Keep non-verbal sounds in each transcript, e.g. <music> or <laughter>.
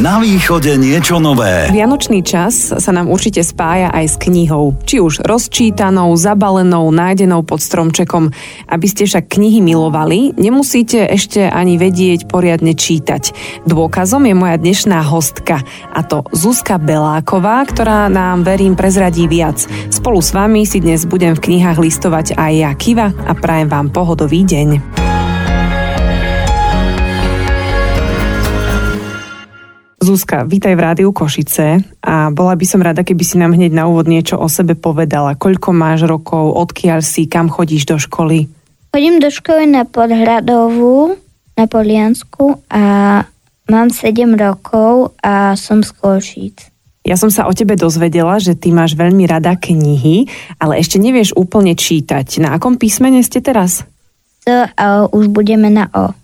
Na východe niečo nové. Vianočný čas sa nám určite spája aj s knihou. Či už rozčítanou, zabalenou, nájdenou pod stromčekom. Aby ste však knihy milovali, nemusíte ešte ani vedieť poriadne čítať. Dôkazom je moja dnešná hostka, a to Zuzka Beláková, ktorá nám, verím, prezradí viac. Spolu s vami si dnes budem v knihách listovať aj ja, Kiva, a prajem vám pohodový deň. Zuzka, vítaj v Rádiu Košice a bola by som rada, keby si nám hneď na úvod niečo o sebe povedala. Koľko máš rokov, odkiaľ si, kam chodíš do školy? Chodím do školy na Podhradovú, na Poliansku a mám 7 rokov a som z Košíc. Ja som sa o tebe dozvedela, že ty máš veľmi rada knihy, ale ešte nevieš úplne čítať. Na akom písmene ste teraz? S a už budeme na O.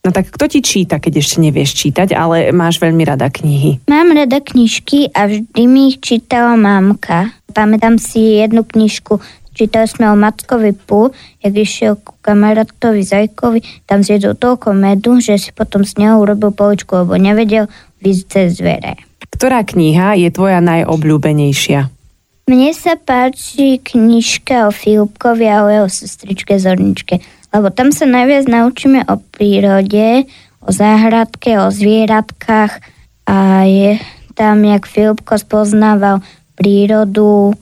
No tak kto ti číta, keď ešte nevieš čítať, ale máš veľmi rada knihy? Mám rada knižky a vždy mi ich čítala mamka. Pamätám si jednu knižku, čítali sme o Mackovi Pú, jak išiel ku kamarátovi Zajkovi, tam zjedol toľko medu, že si potom z neho urobil poličku, lebo nevedel výsť cez zvere. Ktorá kniha je tvoja najobľúbenejšia? Mne sa páči knižka o Filipkovi a o jeho sestričke Zorničke lebo tam sa najviac naučíme o prírode, o záhradke, o zvieratkách a je tam, jak Filipko spoznával prírodu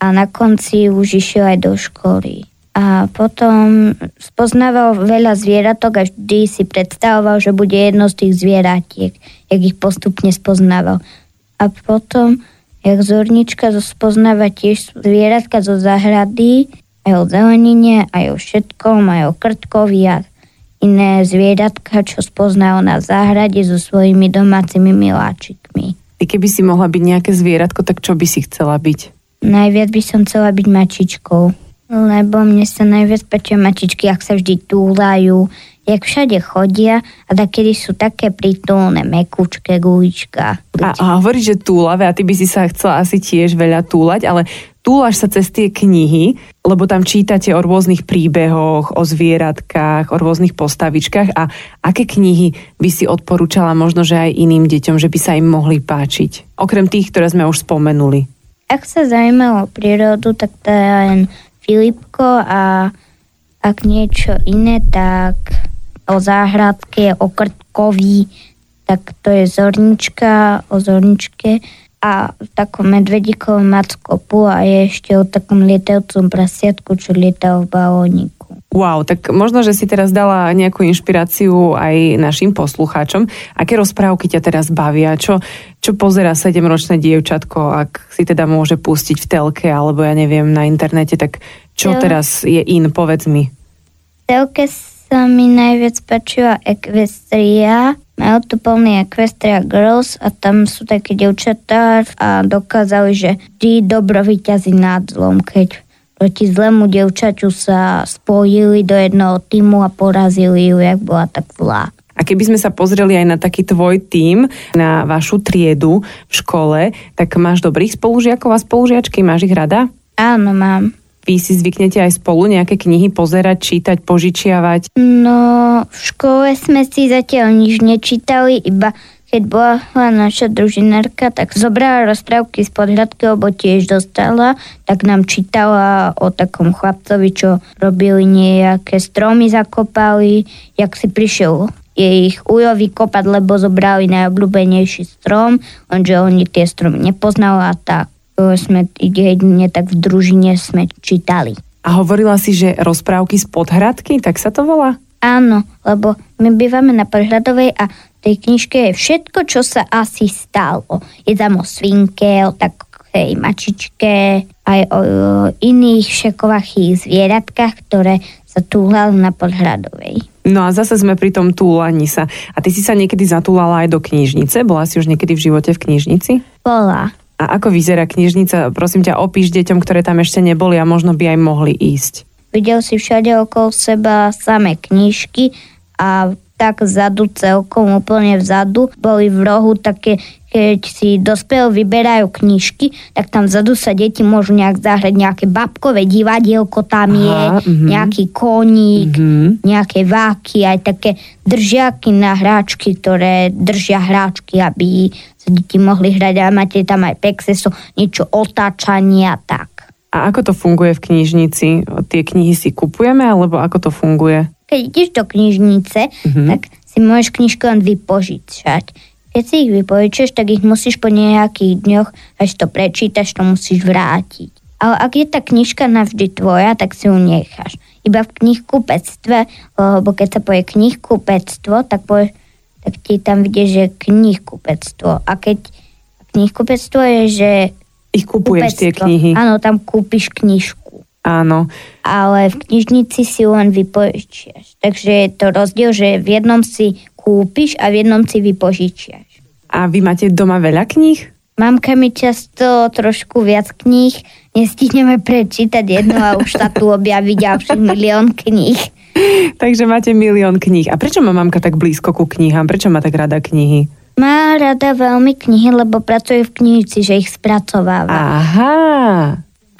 a na konci už išiel aj do školy. A potom spoznával veľa zvieratok a vždy si predstavoval, že bude jedno z tých zvieratiek, jak ich postupne spoznával. A potom, jak zornička spoznáva tiež zvieratka zo záhrady, aj o zelenine, aj o všetkom, aj o krtkovi a iné zvieratka, čo spoznajú na záhrade so svojimi domácimi miláčikmi. Ty keby si mohla byť nejaké zvieratko, tak čo by si chcela byť? Najviac by som chcela byť mačičkou, lebo mne sa najviac páčia mačičky, ak sa vždy túlajú, jak všade chodia a takedy sú také prítulné, mekučké gulička. A, a hovoríš, že túlave a ty by si sa chcela asi tiež veľa túlať, ale túlaš sa cez tie knihy, lebo tam čítate o rôznych príbehoch, o zvieratkách, o rôznych postavičkách a aké knihy by si odporúčala možno, že aj iným deťom, že by sa im mohli páčiť? Okrem tých, ktoré sme už spomenuli. Ak sa zaujíma o prírodu, tak to je len Filipko a ak niečo iné, tak o záhradke, o krtkovi, tak to je zornička, o zorničke a v takom medvedíkovom mackopu a je ešte o takom lietajúcom prasiatku, čo lieta v balóniku. Wow, tak možno, že si teraz dala nejakú inšpiráciu aj našim poslucháčom. Aké rozprávky ťa teraz bavia? Čo, čo pozera 7-ročné dievčatko, ak si teda môže pustiť v telke alebo ja neviem na internete, tak čo jo. teraz je in, povedz mi. V telke sa mi najviac páčila Equestria, majú tu plný Equestria Girls a tam sú také devčatá a dokázali, že vždy dobro vyťazí nad zlom, keď proti zlému devčaťu sa spojili do jednoho týmu a porazili ju, jak bola tak zlá. A keby sme sa pozreli aj na taký tvoj tím, na vašu triedu v škole, tak máš dobrých spolužiakov a spolužiačky, máš ich rada? Áno, mám. Vy si zvyknete aj spolu nejaké knihy pozerať, čítať, požičiavať? No, v škole sme si zatiaľ nič nečítali, iba keď bola naša družinárka, tak zobrala rozprávky z podhľadky, lebo tiež dostala, tak nám čítala o takom chlapcovi, čo robili nejaké stromy, zakopali, jak si prišiel ich ujo vykopať, lebo zobrali najobľúbenejší strom, lenže oni tie stromy nepoznali a tak sme jedine tak v družine sme čítali. A hovorila si, že rozprávky z podhradky, tak sa to volá? Áno, lebo my bývame na Podhradovej a tej knižke je všetko, čo sa asi stalo. Je tam o svinke, o takej mačičke, aj o, o iných všakovachých zvieratkách, ktoré sa túlali na Podhradovej. No a zase sme pri tom túlaní sa. A ty si sa niekedy zatúlala aj do knižnice? Bola si už niekedy v živote v knižnici? Bola. A ako vyzerá knižnica? Prosím ťa, opíš deťom, ktoré tam ešte neboli a možno by aj mohli ísť. Videl si všade okolo seba samé knižky a tak vzadu celkom, úplne vzadu, boli v rohu také keď si dospel vyberajú knižky, tak tam vzadu sa deti môžu nejak zahrať nejaké babkové divadielko tam je, Aha, mhm. nejaký koník, Mhm. nejaké váky, aj také držiaky na hráčky, ktoré držia hráčky, aby sa deti mohli hrať a máte tam aj pexeso, niečo otáčania tak. A ako to funguje v knižnici? Tie knihy si kupujeme, alebo ako to funguje? Keď ideš do knižnice, Mhm. tak si môžeš knižku len vypožičať. Keď si ich vypožičaš, tak ich musíš po nejakých dňoch, až to prečítaš, to musíš vrátiť. Ale ak je tá knižka navždy tvoja, tak si ju necháš. Iba v knihkupectve, lebo keď sa povie knihkupectvo, tak, povie, tak ti tam vidie, že knihkupectvo. A keď knihkupectvo je, že Ich kupuješ tie kupectvo. knihy? Áno, tam kúpiš knižku Áno. ale v knižnici si ju len vypožičiaš. Takže je to rozdiel, že v jednom si kúpiš a v jednom si vypožičiaš. A vy máte doma veľa kníh? Mamka mi často trošku viac kníh, nestihneme prečítať jednu a už sa tu objaví ďalší milión kníh. <laughs> Takže máte milión kníh. A prečo má mamka tak blízko ku knihám? Prečo má tak rada knihy? Má rada veľmi knihy, lebo pracuje v knižnici, že ich spracováva. Aha.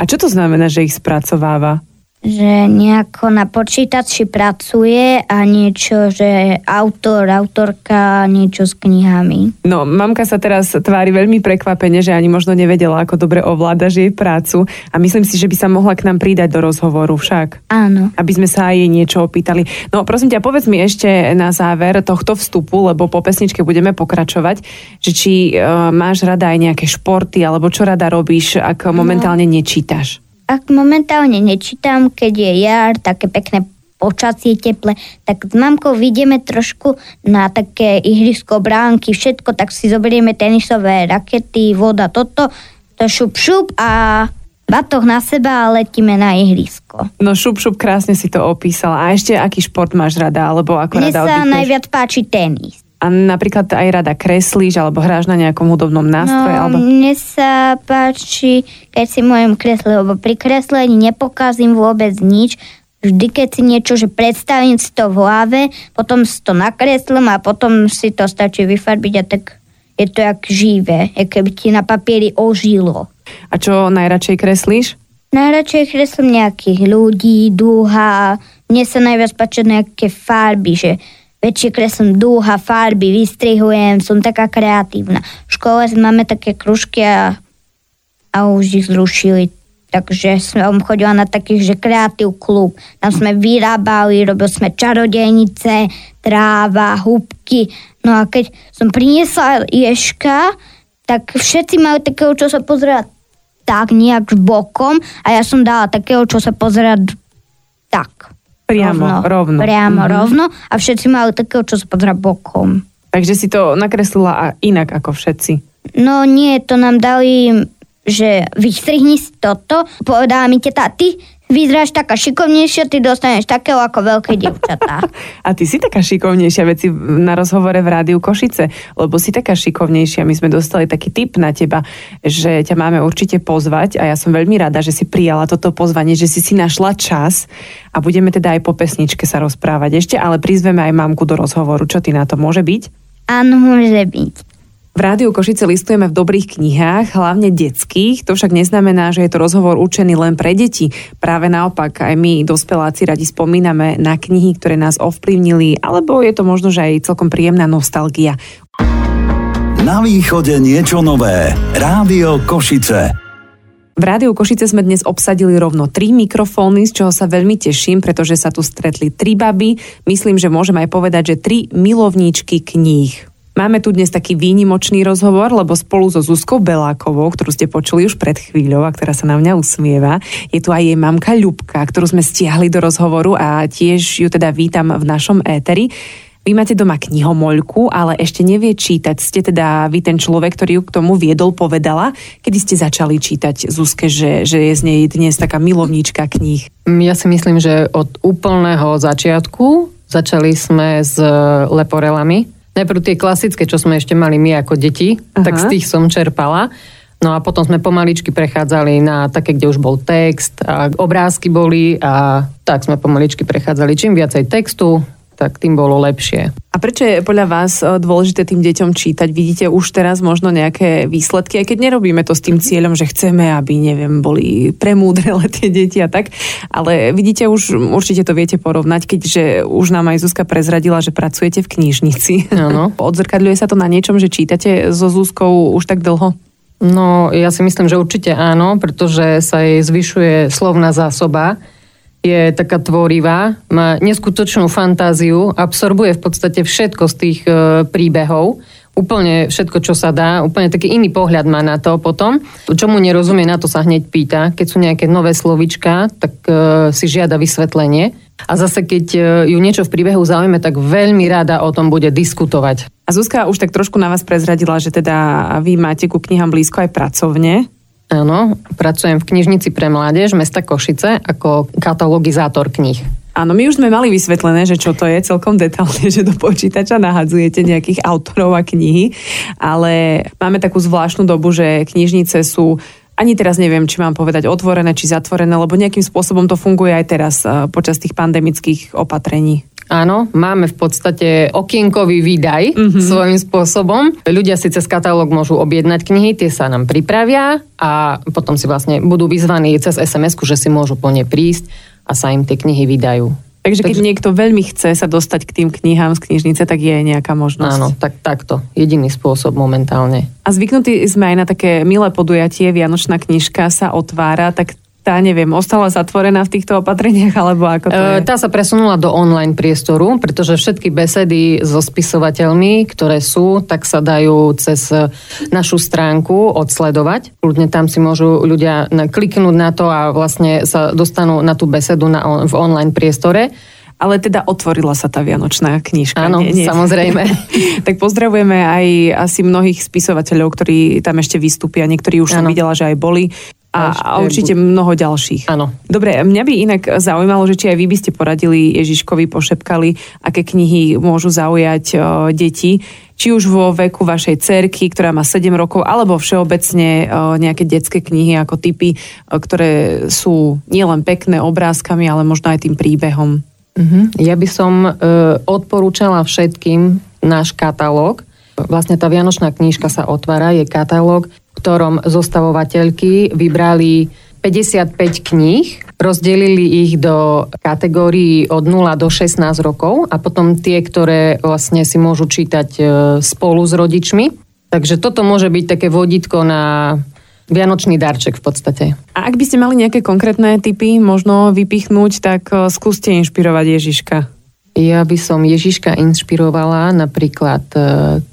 A čo to znamená, že ich spracováva? Že nejako na počítači pracuje a niečo, že autor, autorka, niečo s knihami. No, mamka sa teraz tvári veľmi prekvapene, že ani možno nevedela, ako dobre ovládaš jej prácu a myslím si, že by sa mohla k nám pridať do rozhovoru však. Áno. aby sme sa aj jej niečo opýtali. No prosím ťa, povedz mi ešte na záver tohto vstupu, lebo po pesničke budeme pokračovať, že či uh, máš rada aj nejaké športy, alebo čo rada robíš, ak momentálne nečítaš. Ak momentálne nečítam, keď je jar, také pekné počasie teple, tak s mamkou vyjdeme trošku na také ihrisko, bránky, všetko, tak si zoberieme tenisové rakety, voda, toto, to šup šup a batoh na seba a letíme na ihrisko. No šup, šup, krásne si to opísala. A ešte aký šport máš rada, alebo ako Mne rada sa oddychuješ? najviac páči tenis. A napríklad aj rada kreslíš, alebo hráš na nejakom hudobnom nástroje, No, alebo... mne sa páči, keď si môžem kresliť, lebo pri kreslení nepokazím vôbec nič. Vždy, keď si niečo, že predstavím si to v hlave, potom si to nakreslím a potom si to stačí vyfarbiť a tak je to jak živé, keby ti na papieri ožilo. A čo najradšej kreslíš? Najradšej kreslím nejakých ľudí, dúha. Mne sa najviac páčia nejaké farby, že väčšie kreslím dúha, farby, vystrihujem, som taká kreatívna. V škole máme také kružky a, a už ich zrušili. Takže som chodila na takých, že kreatív klub. Tam sme vyrábali, robili sme čarodejnice, tráva, húbky. No a keď som priniesla ješka, tak všetci mali takého, čo sa pozerá tak nejak bokom a ja som dala takého, čo sa pozerá tak. Priamo, rovno. Priamo, Mhm. rovno a všetci mali takého, čo sa pozerá bokom. Takže si to nakreslila inak ako všetci. No nie, to nám dali, že vystrihni si toto. Povedala mi teta, ty vyzeráš taká šikovnejšia, ty dostaneš takého ako veľké dievčatá. <laughs> A ty si taká šikovnejšia veci na rozhovore v rádiu Košice, lebo si taká šikovnejšia. My sme dostali taký tip na teba, že ťa máme určite pozvať a ja som veľmi rada, že si prijala toto pozvanie, že si si našla čas a budeme teda aj po pesničke sa rozprávať ešte, ale prizveme aj mamku do rozhovoru. Čo ty na to môže byť? Áno, môže byť. V rádiu Košice listujeme v dobrých knihách, hlavne detských. To však neznamená, že je to rozhovor určený len pre deti. Práve naopak, aj my, dospeláci, radi spomíname na knihy, ktoré nás ovplyvnili, alebo je to možno, že aj celkom príjemná nostalgia. Na východe niečo nové. Rádio Košice. V rádiu Košice sme dnes obsadili rovno tri mikrofóny, z čoho sa veľmi teším, pretože sa tu stretli tri baby. Myslím, že môžem aj povedať, že tri milovníčky kníh. Máme tu dnes taký výnimočný rozhovor, lebo spolu so Zuzkou Belákovou, ktorú ste počuli už pred chvíľou a ktorá sa na mňa usmieva, je tu aj jej mamka Ľubka, ktorú sme stiahli do rozhovoru a tiež ju teda vítam v našom éteri. Vy máte doma knihomoľku, ale ešte nevie čítať. Ste teda vy ten človek, ktorý ju k tomu viedol, povedala. Kedy ste začali čítať Zuzke, že, že je z nej dnes taká milovníčka kníh? Ja si myslím, že od úplného začiatku začali sme s leporelami. Najprv tie klasické, čo sme ešte mali my ako deti, Aha. Tak z tých som čerpala. No a potom sme pomaličky prechádzali na také, kde už bol text a obrázky boli a tak sme pomaličky prechádzali. Čím viacej textu, tak tým bolo lepšie. A prečo je podľa vás e, dôležité tým deťom čítať? Vidíte už teraz možno nejaké výsledky, aj keď nerobíme to s tým cieľom, že chceme, aby, neviem, boli premúdrele tie deti a tak, ale vidíte už, určite to viete porovnať, keďže už nám aj Zuzka prezradila, že pracujete v knižnici. Áno. <laughs> Odzrkadľuje sa to na niečom, že čítate so Zuzkou už tak dlho? No, ja si myslím, že určite áno, pretože sa jej zvyšuje slovná zásoba je taká tvorivá, má neskutočnú fantáziu, absorbuje v podstate všetko z tých e, príbehov, úplne všetko, čo sa dá, úplne taký iný pohľad má na to potom. Čo mu nerozumie, na to sa hneď pýta. Keď sú nejaké nové slovička, tak e, si žiada vysvetlenie. A zase, keď e, ju niečo v príbehu zaujíme, tak veľmi rada o tom bude diskutovať. A Zuzka už tak trošku na vás prezradila, že teda vy máte ku knihám blízko aj pracovne. Áno, pracujem v knižnici pre mládež mesta Košice ako katalogizátor kníh. Áno, my už sme mali vysvetlené, že čo to je celkom detálne, <laughs> že do počítača nahadzujete nejakých autorov a knihy, ale máme takú zvláštnu dobu, že knižnice sú ani teraz neviem, či mám povedať otvorené, či zatvorené, lebo nejakým spôsobom to funguje aj teraz eh, počas tých pandemických opatrení. Áno, máme v podstate okienkový výdaj mm-hmm. svojím spôsobom. Ľudia si cez katalóg môžu objednať knihy, tie sa nám pripravia a potom si vlastne budú vyzvaní cez sms že si môžu po ne prísť a sa im tie knihy vydajú. Takže keď Takže... niekto veľmi chce sa dostať k tým knihám z knižnice, tak je nejaká možnosť. Áno, tak takto. Jediný spôsob momentálne. A zvyknutí sme aj na také milé podujatie, Vianočná knižka sa otvára, tak tá, neviem, ostala zatvorená v týchto opatreniach, alebo ako to je? Tá sa presunula do online priestoru, pretože všetky besedy so spisovateľmi, ktoré sú, tak sa dajú cez e, našu stránku odsledovať. Ľudne tam si môžu ľudia kliknúť na to a vlastne sa dostanú na tú besedu na, v online priestore. Ale teda otvorila sa tá vianočná knižka. Áno, nie, nie. samozrejme. <laughs> tak pozdravujeme aj asi mnohých spisovateľov, ktorí tam ešte vystúpia. Niektorí už ano. som videla, že aj boli a, a určite mnoho ďalších. Áno. Dobre, mňa by inak zaujímalo, že či aj vy by ste poradili Ježiškovi, pošepkali, aké knihy môžu zaujať o, deti, či už vo veku vašej cerky, ktorá má 7 rokov, alebo všeobecne o, nejaké detské knihy ako typy, o, ktoré sú nielen pekné obrázkami, ale možno aj tým príbehom. Uh-huh. Ja by som e, odporúčala všetkým náš katalóg. Vlastne tá Vianočná knižka sa otvára, je katalóg ktorom zostavovateľky vybrali 55 kníh, rozdelili ich do kategórií od 0 do 16 rokov a potom tie, ktoré vlastne si môžu čítať e, spolu s rodičmi. Takže toto môže byť také vodítko na Vianočný darček v podstate. A ak by ste mali nejaké konkrétne typy možno vypichnúť, tak e, skúste inšpirovať Ježiška. Ja by som Ježiška inšpirovala napríklad e,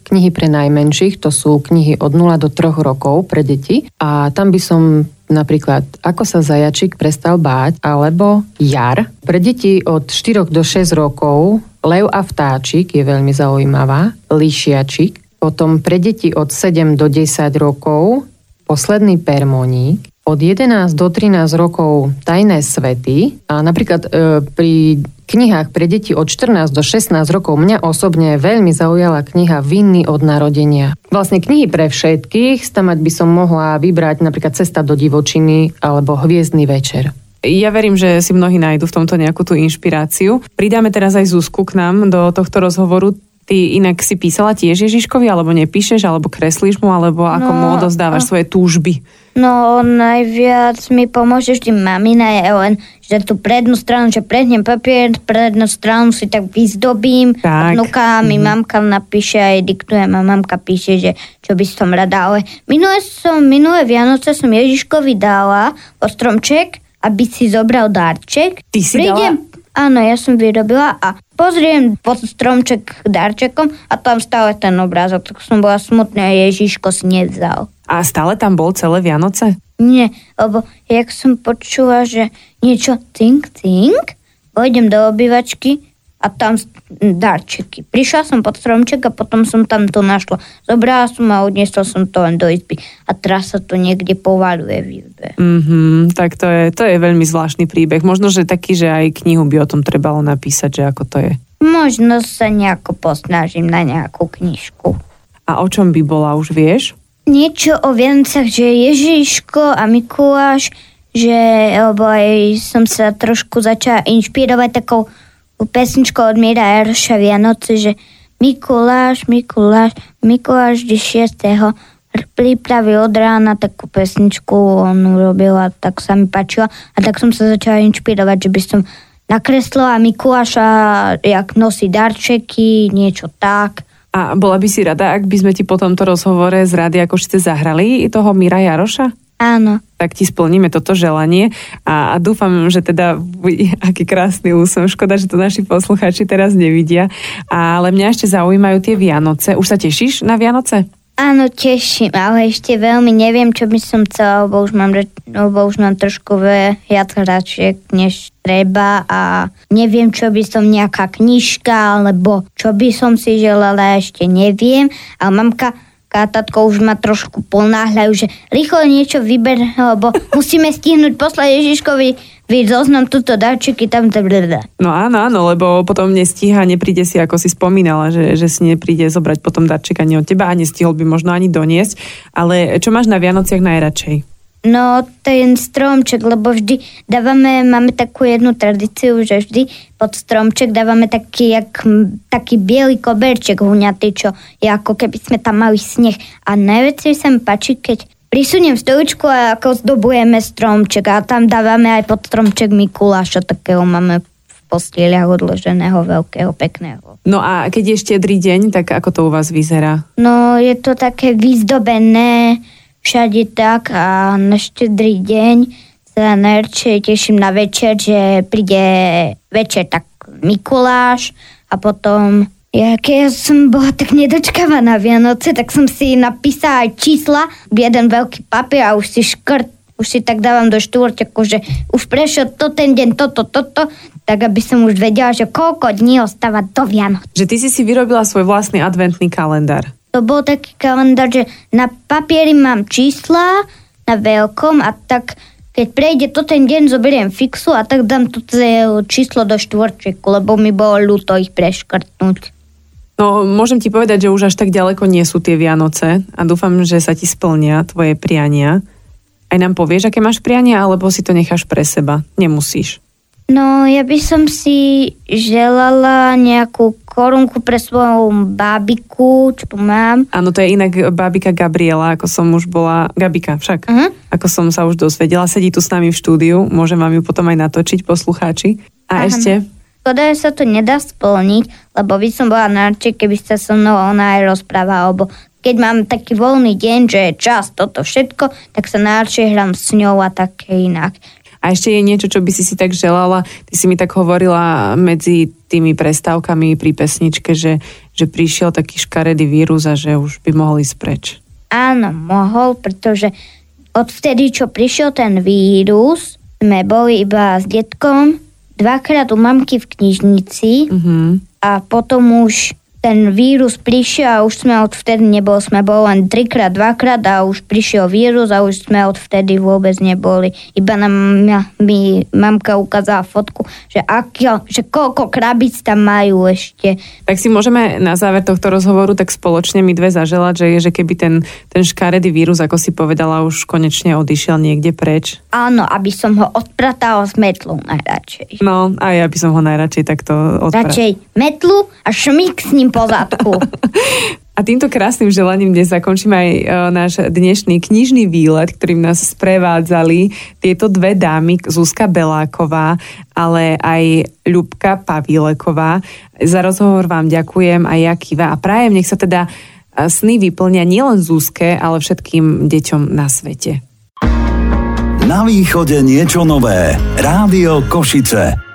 knihy pre najmenších, to sú knihy od 0 do 3 rokov pre deti a tam by som napríklad Ako sa zajačik prestal báť alebo Jar. Pre deti od 4 do 6 rokov Lev a vtáčik je veľmi zaujímavá, Líšiačik. Potom pre deti od 7 do 10 rokov Posledný permoník od 11 do 13 rokov tajné svety a napríklad e, pri knihách pre deti od 14 do 16 rokov mňa osobne veľmi zaujala kniha Vinný od narodenia. Vlastne knihy pre všetkých, stamať by som mohla vybrať napríklad Cesta do divočiny alebo Hviezdny večer. Ja verím, že si mnohí nájdu v tomto nejakú tú inšpiráciu. Pridáme teraz aj Zuzku k nám do tohto rozhovoru. Ty inak si písala tiež Ježiškovi, alebo nepíšeš, alebo kreslíš mu, alebo ako no, mu odozdávaš svoje túžby? No, najviac mi pomôže vždy mamina, je len, že tú prednú stranu, že prednem papier, prednú stranu si tak vyzdobím, tak. vnúka mi mm. mamka napíše aj diktujem a mamka píše, že čo by som rada, ale minulé som, minulé Vianoce som Ježiškovi dala stromček, aby si zobral darček. Ty si Prídem, dala Áno, ja som vyrobila a pozriem pod stromček darčekom a tam stále ten obrázok, tak som bola smutná a Ježiško si nevzal. A stále tam bol celé Vianoce? Nie, lebo jak som počula, že niečo cink, cink, pôjdem do obývačky a tam darčeky. Prišla som pod stromček a potom som tam to našla. Zobrala som a odniesla som to len do izby. A teraz sa to niekde povaluje v izbe. Mm-hmm, tak to je, to je veľmi zvláštny príbeh. Možno, že taký, že aj knihu by o tom trebalo napísať, že ako to je. Možno sa nejako posnažím na nejakú knižku. A o čom by bola, už vieš? Niečo o Vianocach, že Ježiško a Mikuláš, že lebo aj som sa trošku začala inšpirovať takou pesničku od Mira Eroša Vianoce, že Mikuláš, Mikuláš, Mikuláš 6. pripraví od rána takú pesničku, on urobila, tak sa mi páčila a tak som sa začala inšpirovať, že by som nakreslila Mikuláša, jak nosí darčeky, niečo tak. A bola by si rada, ak by sme ti po tomto rozhovore z Rádia Košice zahrali toho Mira Jaroša? Áno. Tak ti splníme toto želanie a, a dúfam, že teda, aký krásny úsmev, škoda, že to naši posluchači teraz nevidia, ale mňa ešte zaujímajú tie Vianoce. Už sa tešíš na Vianoce? Áno, teším, ale ešte veľmi neviem, čo by som chcela, lebo už mám, lebo už mám trošku viac hračiek, než treba a neviem, čo by som nejaká knižka, alebo čo by som si želala, ešte neviem. Ale mamka Kátatko už ma trošku ponáhľajú, že rýchlo niečo vyber, lebo musíme stihnúť poslať Ježiškovi vy zoznam túto darčeky tam. No áno, áno, lebo potom nestíha, nepríde si, ako si spomínala, že, že si nepríde zobrať potom darček ani od teba a nestihol by možno ani doniesť. Ale čo máš na Vianociach najradšej? No, ten stromček, lebo vždy dávame, máme takú jednu tradíciu, že vždy pod stromček dávame taký, jak, taký biely koberček huňatý, čo je ako keby sme tam mali sneh. A najviac sa mi páči, keď prisuniem stoličku a ako zdobujeme stromček a tam dávame aj pod stromček Mikuláša, takého máme v postieľach odloženého, veľkého, pekného. No a keď je štedrý deň, tak ako to u vás vyzerá? No, je to také vyzdobené, všade tak a na štedrý deň sa najradšej teším na večer, že príde večer tak Mikuláš a potom ja, keď som bola tak nedočkávaná Vianoce, tak som si napísala aj čísla, jeden veľký papier a už si škrt, už si tak dávam do štvorťaku, že už prešiel to ten deň, toto, toto, tak aby som už vedela, že koľko dní ostáva do Vianoc. Že ty si si vyrobila svoj vlastný adventný kalendár to bol taký kalendár, že na papieri mám čísla na veľkom a tak keď prejde to ten deň, zoberiem fixu a tak dám to číslo do štvorčeku, lebo mi bolo ľúto ich preškrtnúť. No, môžem ti povedať, že už až tak ďaleko nie sú tie Vianoce a dúfam, že sa ti splnia tvoje priania. Aj nám povieš, aké máš priania, alebo si to necháš pre seba? Nemusíš. No, ja by som si želala nejakú korunku pre svoju bábiku, čo mám. Áno, to je inak bábika Gabriela, ako som už bola, Gabika však, uh-huh. ako som sa už dozvedela, sedí tu s nami v štúdiu, môžem vám ju potom aj natočiť, poslucháči. A Aha. ešte? Škoda, že sa to nedá splniť, lebo by som bola narček, keby sa so mnou ona aj rozprávala, alebo keď mám taký voľný deň, že je čas toto všetko, tak sa najradšej hrám s ňou a také inak. A ešte je niečo, čo by si si tak želala. Ty si mi tak hovorila medzi tými prestávkami pri pesničke, že, že prišiel taký škaredý vírus a že už by mohol ísť preč. Áno, mohol, pretože odvtedy, čo prišiel ten vírus, sme boli iba s detkom dvakrát u mamky v knižnici uh-huh. a potom už ten vírus prišiel a už sme odvtedy neboli, sme boli len trikrát, dvakrát a už prišiel vírus a už sme odvtedy vôbec neboli. Iba nám mi mamka ukázala fotku, že, aký, že koľko krabíc tam majú ešte. Tak si môžeme na záver tohto rozhovoru tak spoločne my dve zaželať, že, je, že keby ten, ten škaredý vírus, ako si povedala, už konečne odišiel niekde preč. Áno, aby som ho odpratala s metlou najradšej. No, a ja by som ho najradšej takto odpratala. Radšej metlu a šmík s ním po zadku. <laughs> A týmto krásnym želaním dnes zakončíme aj e, náš dnešný knižný výlet, ktorým nás sprevádzali tieto dve dámy, Zuzka Beláková, ale aj Ľubka Pavíleková. Za rozhovor vám ďakujem aj ja Kiva a prajem, nech sa teda e, sny vyplnia nielen Zuzke, ale všetkým deťom na svete. Na východe niečo nové. Rádio Košice.